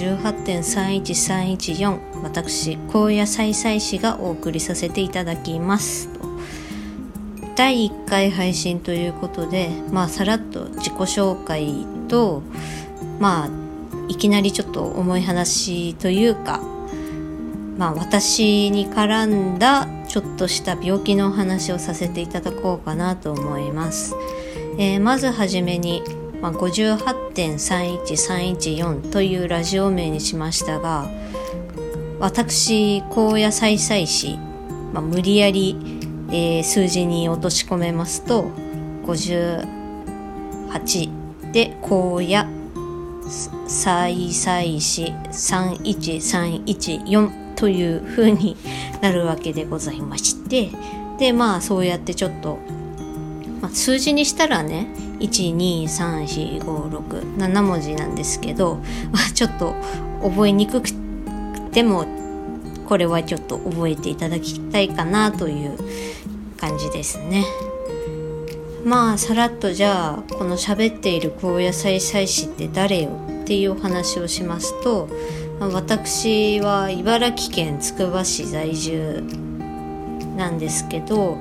18.31314私高野菜菜師がお送りさせていただきます。第1回配信ということでまあさらっと自己紹介とまあいきなりちょっと重い話というかまあ私に絡んだちょっとした病気のお話をさせていただこうかなと思います、えー、まずはじめにまあ、58.31314というラジオ名にしましたが私高野菜菜師、まあ、無理やり、えー、数字に落とし込めますと58で高野菜菜師31314という風になるわけでございましてでまあそうやってちょっと、まあ、数字にしたらね1234567文字なんですけど、まあ、ちょっと覚えにくくてもこれはちょっと覚えていただきたいかなという感じですね。まあさらっとじゃあこの喋っている高野菜祭司って誰よっていうお話をしますと私は茨城県つくば市在住なんですけど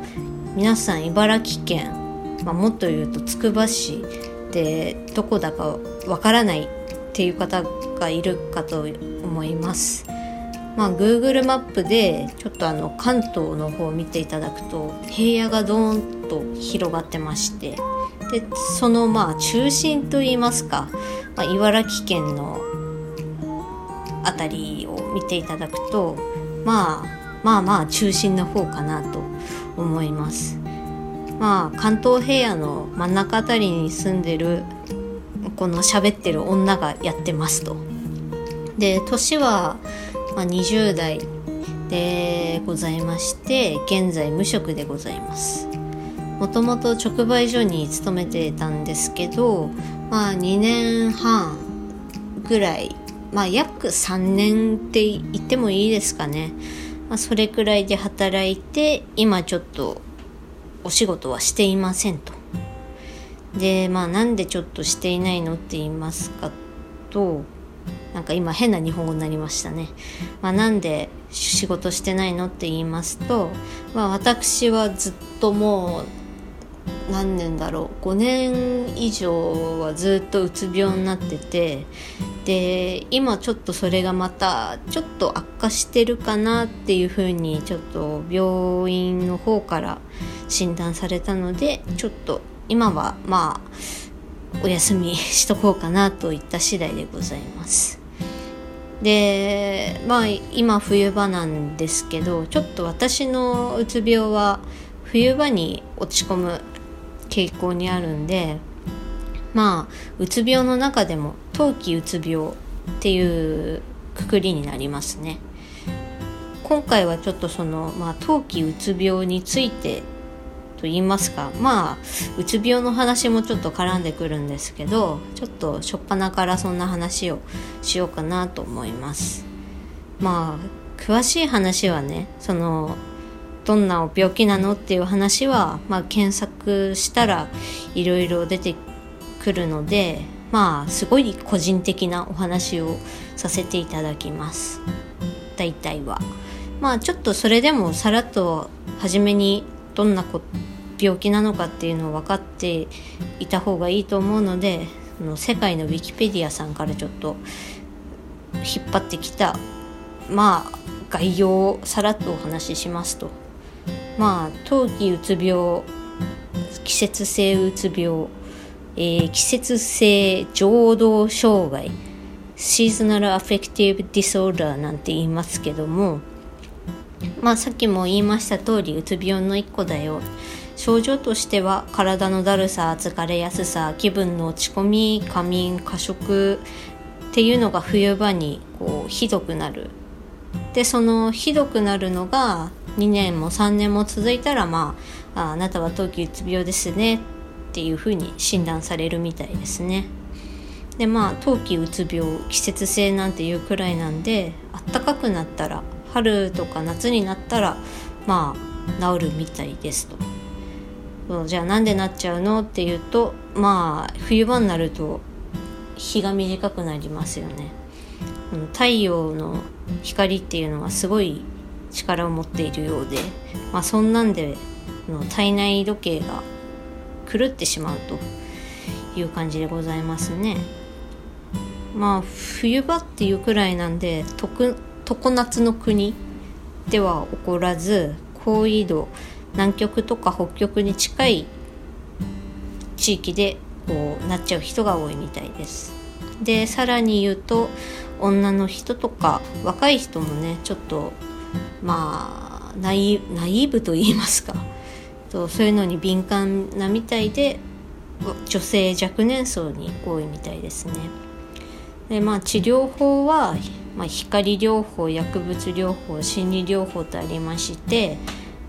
皆さん茨城県まあ、もっと言うとつくば市でどこだかわからないっていう方がいるかと思います。まあ、Google マップでちょっとあの関東の方を見ていただくと平野がドーンと広がってましてでそのまあ中心といいますか、まあ、茨城県の辺りを見ていただくと、まあ、まあまあ中心の方かなと思います。まあ関東平野の真ん中あたりに住んでるこの喋ってる女がやってますと。で年は、まあ、20代でございまして現在無職でございます。もともと直売所に勤めてたんですけど、まあ、2年半ぐらい、まあ、約3年って言ってもいいですかね、まあ、それくらいで働いて今ちょっとお仕事はしていませんと。でまあなんでちょっとしていないのって言いますかとなんか今変な日本語になりましたね。まあ、なんで仕事してないのって言いますと、まあ、私はずっともう何年だろう？5年以上はずっとうつ病になっててで今ちょっとそれがまたちょっと悪化してるかなっていうふうにちょっと病院の方から診断されたのでちょっと今はまあお休みしとこうかなといった次第でございます。でまあ今冬場なんですけどちょっと私のうつ病は冬場に落ち込む傾向にあるんでまあうつ病の中でも冬季うつ病っていうくくりになりますね。今回はちょっとその、まあ、冬季うつ病についてと言いますかまあうつ病の話もちょっと絡んでくるんですけどちょっと初っ端からそんな話をしようかなと思います。まあ詳しい話はねそのどんな病気なのっていう話は、まあ、検索したらいろいろ出てくるのでまあすごい個人的なお話をさせていただきます。大体は。まあちょっとそれでもさらっと初めにどんな病気なのかっていうのを分かっていた方がいいと思うのでの世界のウィキペディアさんからちょっと引っ張ってきたまあ概要をさらっとお話ししますと。まあ冬季うつ病季節性うつ病、えー、季節性情動障害シーズナルアフェクティブディソーダーなんて言いますけどもまあさっきも言いました通りうつ病の一個だよ。症状としては体のだるさ疲れやすさ気分の落ち込み過眠過食っていうのが冬場にこうひどくなる。でそのひどくなるのが2年も3年も続いたらまああなたは冬季うつ病ですねっていうふうに診断されるみたいですねでまあ冬季うつ病季節性なんていうくらいなんであったかくなったら春とか夏になったらまあ治るみたいですと。じゃあなんでなっちゃうのっていうとまあ冬場になると日が短くなりますよね太陽の光っていうのはすごい力を持っているようで、まあ、そんなんでの体内時計が狂ってしまうという感じでございますね。まあ冬場っていうくらいなんで常夏の国では起こらず高緯度南極とか北極に近い地域でこうなっちゃう人が多いみたいです。でさらに言うと女の人とか若い人もねちょっとまあナイナイーブと言いますか。そうそういうのに敏感なみたいで女性若年層に多いみたいですね。でまあ治療法は、まあ、光療法薬物療法心理療法とありまして、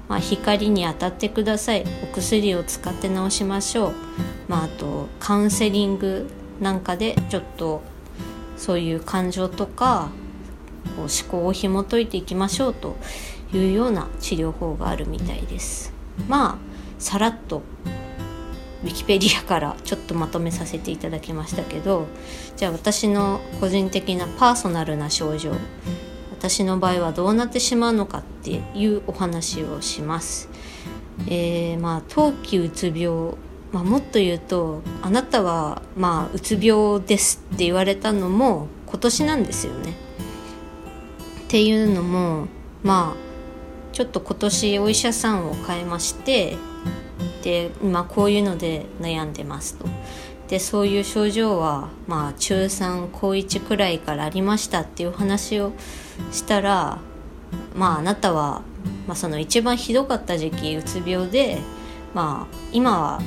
まあ、光に当たってください。お薬を使って治しましょう、まあ、あとカウンセリングなんかでちょっとそういう感情とかこう思考を紐解いていきましょうというような治療法があるみたいですまあさらっとウィキペディアからちょっとまとめさせていただきましたけどじゃあ私の個人的なパーソナルな症状私の場合はどうなってしまうのかっていうお話をします。えー、まあ冬季うつ病、まあ、もっと言うとあなたはまあうつ病ですって言われたのも今年なんですよね。っていうのもまあちょっと今年お医者さんを変えましてで今こういうので悩んでますと。でそういう症状はまあ中3高1くらいからありましたっていう話をしたらまああなたは、まあ、その一番ひどかった時期うつ病でまあ今は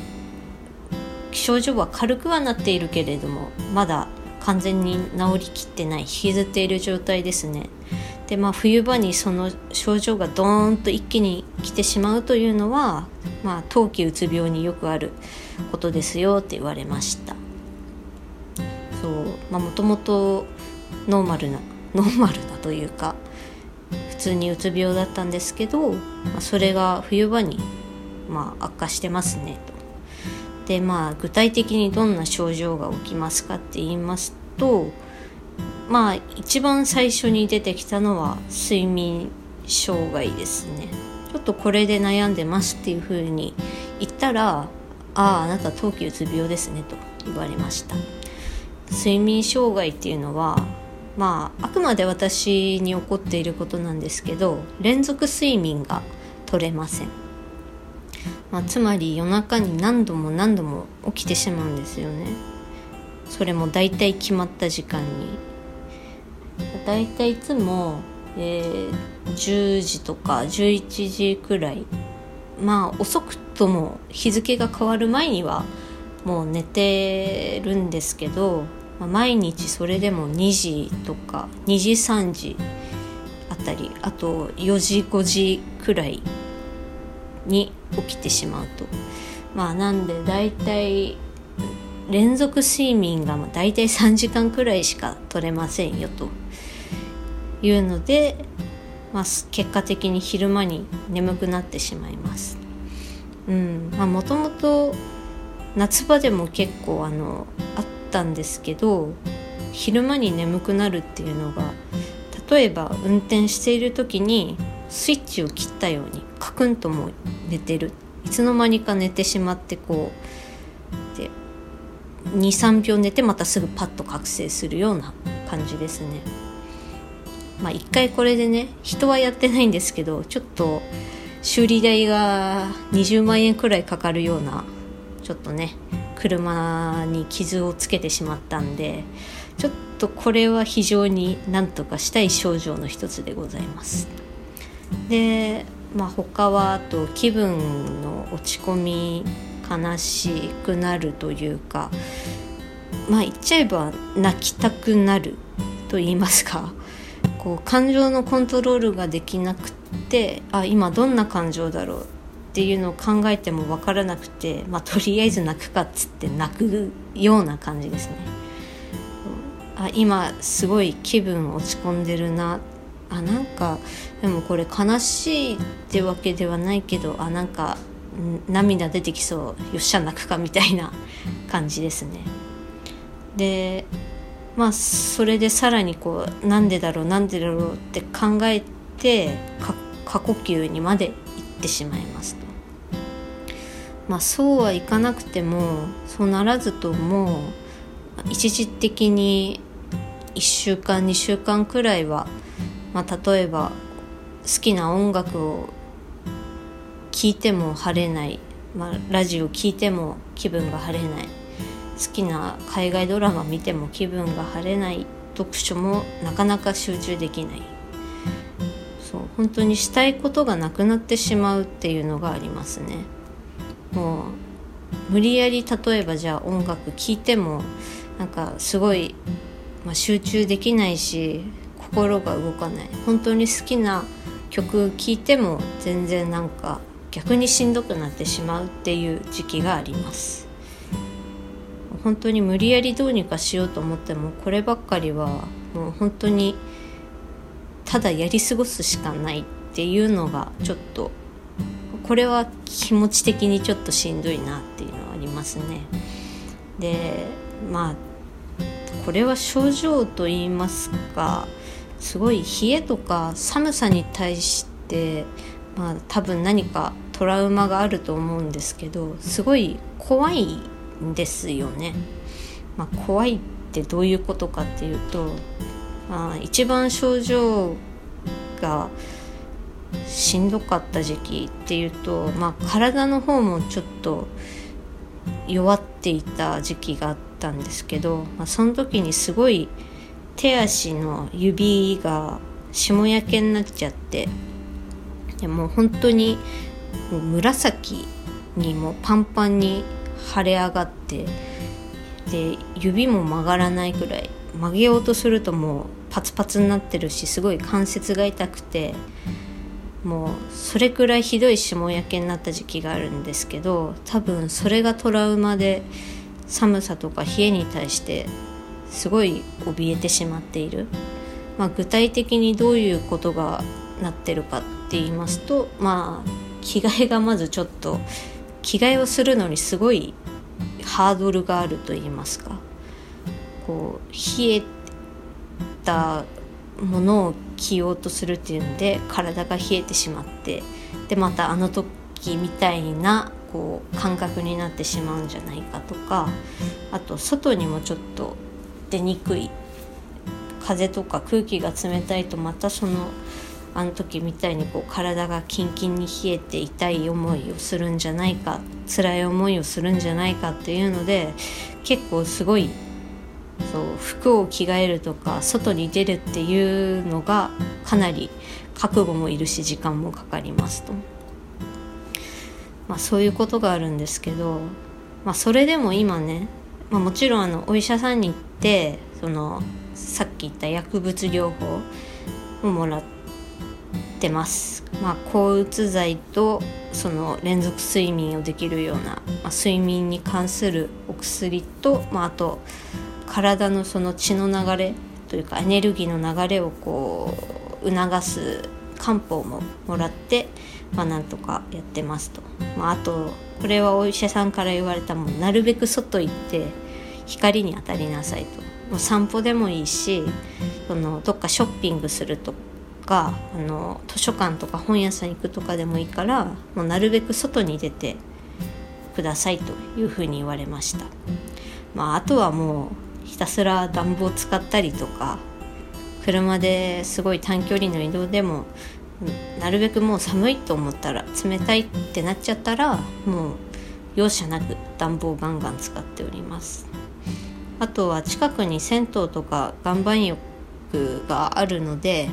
症状は軽くはなっているけれどもまだ完全に治りきってない引きずっている状態ですね。でまあ冬場にその症状がドーンと一気に来てしまうというのは、まあ、冬季うつ病によくあることですよって言われましたそうまあもともとノーマルな ノーマルなというか普通にうつ病だったんですけど、まあ、それが冬場に、まあ、悪化してますねと。でまあ具体的にどんな症状が起きますかって言いますとまあ一番最初に出てきたのは睡眠障害ですね。ちょっとこれで悩んでますっていうふうに言ったら「あああなた冬季うつ病ですね」と言われました。睡眠障害っていうのはまああくまで私に起こっていることなんですけど連続睡眠が取れません、まあ、つまり夜中に何度も何度も起きてしまうんですよね。それも大体決まった時間に。大体いつも、えー、10時とか11時くらい。まあ遅くとも日付が変わる前にはもう寝てるんですけど、まあ、毎日それでも2時とか2時3時あたりあと4時5時くらいに起きてしまうと。まあなんで大体連続睡眠が大体3時間くらいしか取れませんよと。いうので、まあ、結果的に昼間に眠くなってしまいます。うん。まあ、もともと夏場でも結構あのあったんですけど昼間に眠くなるっていうのが例えば運転している時にスイッチを切ったようにカクンとも寝てる。いつの間にか寝てしまってこう23秒寝てまたすぐパッと覚醒するような感じですね。まあ一回これでね人はやってないんですけどちょっと修理代が20万円くらいかかるようなちょっとね車に傷をつけてしまったんでちょっとこれは非常になんとかしたい症状の一つでございますでまあ他はあと気分の落ち込み悲しくなるというかまあ言っちゃえば泣きたくなると言いますか こう感情のコントロールができなくってあ今どんな感情だろうっていうのを考えても分からなくて、まあ、とりあえず泣くかっつって泣くような感じですね。あ今すごい気分落ち込んでるなあなんかでもこれ悲しいってわけではないけどあなんか涙出てきそうよっしゃ泣くかみたいな感じですね。でまあそれでさらにこうなんでだろうなんでだろうって考えて過呼吸にまで行ってしまいますと。まあそうはいかなくてもそうならずとも一時的に1週間2週間くらいは、まあ、例えば好きな音楽を聴いても晴れない、まあ、ラジオ聴いても気分が晴れない。好きな海外ドラマ見ても気分が晴れない。読書もなかなか集中できない。そう本当にしたいことがなくなってしまうっていうのがありますね。もう無理やり例えばじゃあ音楽聴いてもなんかすごい、まあ、集中できないし心が動かない。本当に好きな曲聴いても全然なんか逆にしんどくなってしまうっていう時期があります。本当に無理やりどうにかしようと思ってもこればっかりはもう本当にただやり過ごすしかないっていうのがちょっとこれは気持ち的にちょっとしんどいなっていうのはありますね。でまあこれは症状と言いますかすごい冷えとか寒さに対してまあ多分何かトラウマがあると思うんですけどすごい怖いんですよね。まあ、怖いってどういうことかっていうと、まあ、一番症状がしんどかった時期っていうと、まあ、体の方もちょっと弱っていた時期があったんですけど、まあ、その時にすごい手足の指が霜焼けになっちゃってでも本当にもう紫にもパンパンに腫れ上がってで指も曲がらないくらい曲げようとするともうパツパツになってるしすごい関節が痛くてもうそれくらいひどい霜焼けになった時期があるんですけど多分それがトラウマで寒さとか冷えに対してすごい怯えてしまっている、まあ、具体的にどういうことがなってるかって言いますとまあ着替えがまずちょっと着替えをするのにすごいハードルがあると言いますか。こう冷えたものを着ようとするっていうので体が冷えてしまってでまたあの時みたいなこう感覚になってしまうんじゃないかとかあと外にもちょっと出にくい。風とか空気が冷たいとまたそのあの時みたいにこう体がキンキンに冷えて痛い思いをするんじゃないか辛い思いをするんじゃないかっていうので結構すごいそう服を着替えるとか外に出るっていうのがかなり覚悟もいるし時間もかかりますと。まあ、そういうことがあるんですけど、まあ、それでも今ね、まあ、もちろんあのお医者さんに行ってそのさっき言った薬物療法をもらってます。まあ、抗うつ剤とその連続睡眠をできるような、まあ、睡眠に関するお薬と、まあ、あと体のその血の流れというかエネルギーの流れをこう促す漢方ももらって、まあ、なんとかやってますと、まあ、あとこれはお医者さんから言われたもなるべく外行って光に当たりなさいともう散歩でもいいしそのどっかショッピングするとかあの図書館とか本屋さん行くとかでもいいからもうなるべく外に出てくださいというふうに言われました。まあ、あとはもうひたすら暖房使ったりとか車ですごい短距離の移動でもなるべくもう寒いと思ったら冷たいってなっちゃったらもう容赦なく暖房ガンガン使っておりますあとは近くに銭湯とか岩盤浴があるので、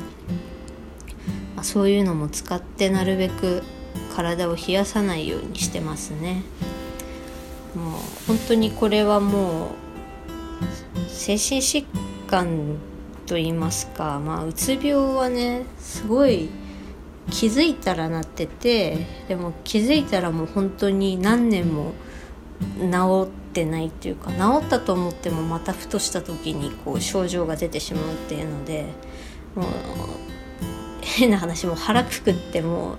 まあ、そういうのも使ってなるべく体を冷やさないようにしてますね。もう本当にこれはもう精神疾患と言いますか、まあ、うつ病はねすごい気づいたらなっててでも気づいたらもう本当に何年も治ってないっていうか治ったと思ってもまたふとした時にこう症状が出てしまうっていうのでもう変な話も腹くくっても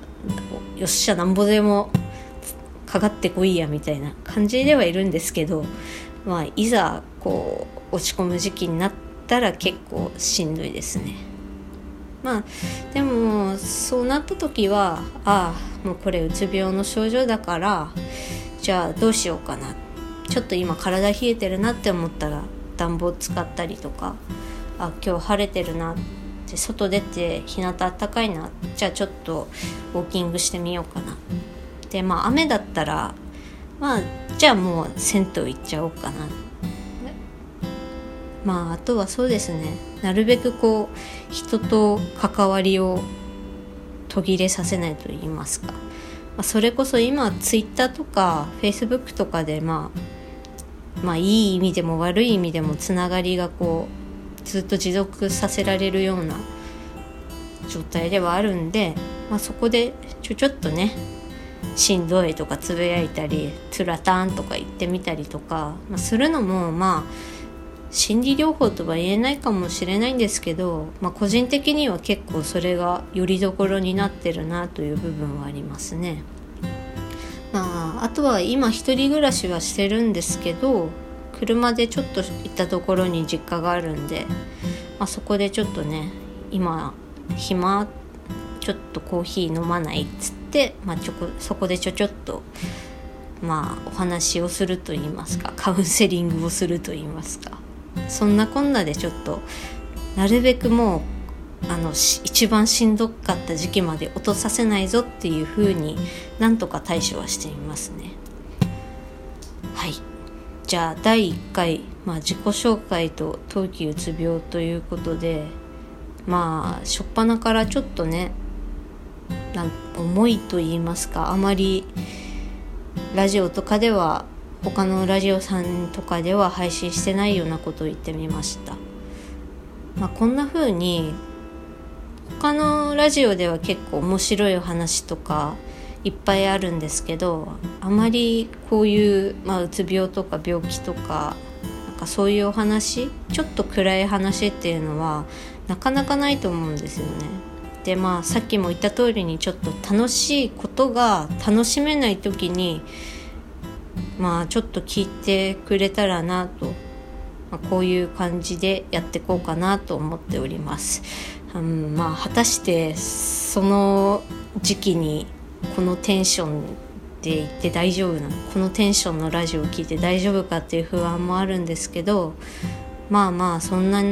うよっしゃなんぼでもかかってこいやみたいな感じではいるんですけど、まあ、いざこう落ち込む時期になったら結構しんどいですね。まあでもそうなった時はああもうこれうつ病の症状だからじゃあどうしようかな。ちょっと今体冷えてるなって思ったら暖房使ったりとかあ今日晴れてるなって外出て日向あったかいな。じゃあちょっとウォーキングしてみようかな。でまあ雨だったらまあじゃあもう銭湯行っちゃおうかな。まああとはそうですね。なるべくこう人と関わりを途切れさせないと言いますか、まあ、それこそ今ツイッターとかフェイスブックとかでまあまあいい意味でも悪い意味でもつながりがこうずっと持続させられるような状態ではあるんで、まあ、そこでちょちょっとねしんどいとかつぶやいたりつらたんとか言ってみたりとか、まあ、するのもまあ心理療法とは言えないかもしれないんですけど、まあ、個人的には結構それがよりどころになってるなという部分はありますね。まあ、あとは今一人暮らしはしてるんですけど車でちょっと行ったところに実家があるんで、まあ、そこでちょっとね今暇ちょっとコーヒー飲まないっつって、まあ、ちょこそこでちょちょっとまあお話をすると言いますかカウンセリングをすると言いますかそんなこんなでちょっとなるべくもうあの一番しんどかった時期まで落とさせないぞっていう風になんとか対処はしてみますね。はい。じゃあ第1回、まあ、自己紹介と冬季うつ病ということでまあ初っ端からちょっとねなん重いと言いますかあまりラジオとかでは他のラジオさんとかでは配信してないようなことを言ってみました、まあ、こんな風に他のラジオでは結構面白いお話とかいっぱいあるんですけどあまりこういう、まあ、うつ病とか病気とかなんかそういうお話ちょっと暗い話っていうのはなかなかないと思うんですよね。でまあさっきも言った通りにちょっと楽しいことが楽しめない時にまあちょっと聞いてくれたらなと、ま、こういう感じでやってこうかなと思っております。うん、まあ果たしてその時期にこのテンションで言って大丈夫なの？このテンションのラジオを聞いて大丈夫かっていう不安もあるんですけどまあまあそんな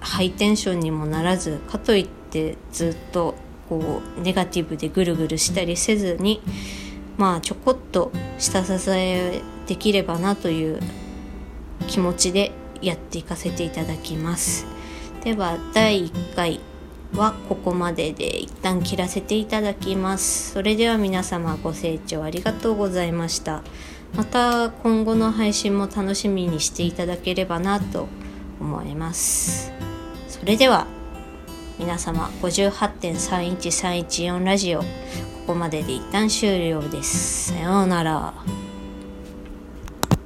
ハイテンションにもならずかといってずっとこうネガティブでぐるぐるしたりせずにまあちょこっと下支えできればなという気持ちでやっていかせていただきます。では第1回。はここまでで一旦切らせていただきますそれでは皆様ご清聴ありがとうございましたまた今後の配信も楽しみにしていただければなと思いますそれでは皆様58.31314ラジオここまでで一旦終了です。さようなら。